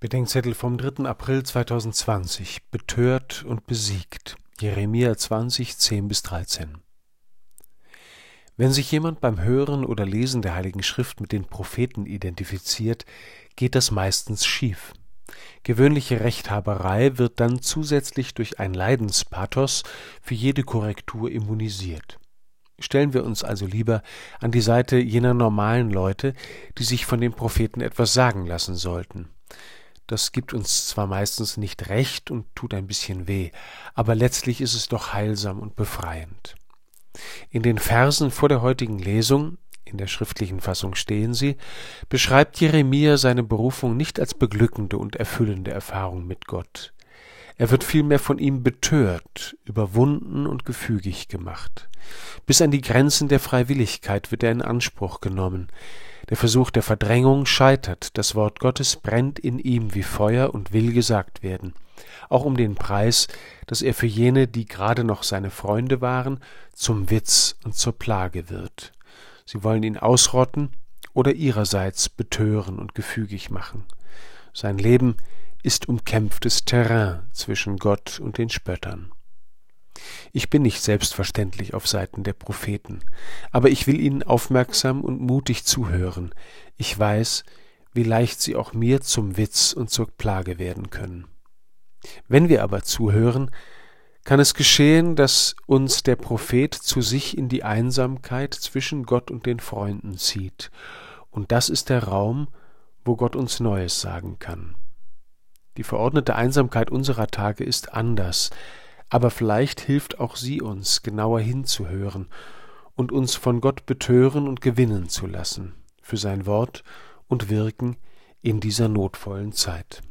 Bedenkzettel vom 3. April 2020. Betört und besiegt. Jeremia 20, 10 bis 13. Wenn sich jemand beim Hören oder Lesen der Heiligen Schrift mit den Propheten identifiziert, geht das meistens schief. Gewöhnliche Rechthaberei wird dann zusätzlich durch ein Leidenspathos für jede Korrektur immunisiert. Stellen wir uns also lieber an die Seite jener normalen Leute, die sich von den Propheten etwas sagen lassen sollten. Das gibt uns zwar meistens nicht recht und tut ein bisschen weh, aber letztlich ist es doch heilsam und befreiend. In den Versen vor der heutigen Lesung, in der schriftlichen Fassung stehen sie, beschreibt Jeremia seine Berufung nicht als beglückende und erfüllende Erfahrung mit Gott. Er wird vielmehr von ihm betört, überwunden und gefügig gemacht. Bis an die Grenzen der Freiwilligkeit wird er in Anspruch genommen. Der Versuch der Verdrängung scheitert, das Wort Gottes brennt in ihm wie Feuer und will gesagt werden, auch um den Preis, dass er für jene, die gerade noch seine Freunde waren, zum Witz und zur Plage wird. Sie wollen ihn ausrotten oder ihrerseits betören und gefügig machen. Sein Leben ist umkämpftes Terrain zwischen Gott und den Spöttern. Ich bin nicht selbstverständlich auf Seiten der Propheten, aber ich will ihnen aufmerksam und mutig zuhören. Ich weiß, wie leicht sie auch mir zum Witz und zur Plage werden können. Wenn wir aber zuhören, kann es geschehen, dass uns der Prophet zu sich in die Einsamkeit zwischen Gott und den Freunden zieht, und das ist der Raum, wo Gott uns Neues sagen kann. Die verordnete Einsamkeit unserer Tage ist anders, aber vielleicht hilft auch sie uns, genauer hinzuhören und uns von Gott betören und gewinnen zu lassen für sein Wort und Wirken in dieser notvollen Zeit.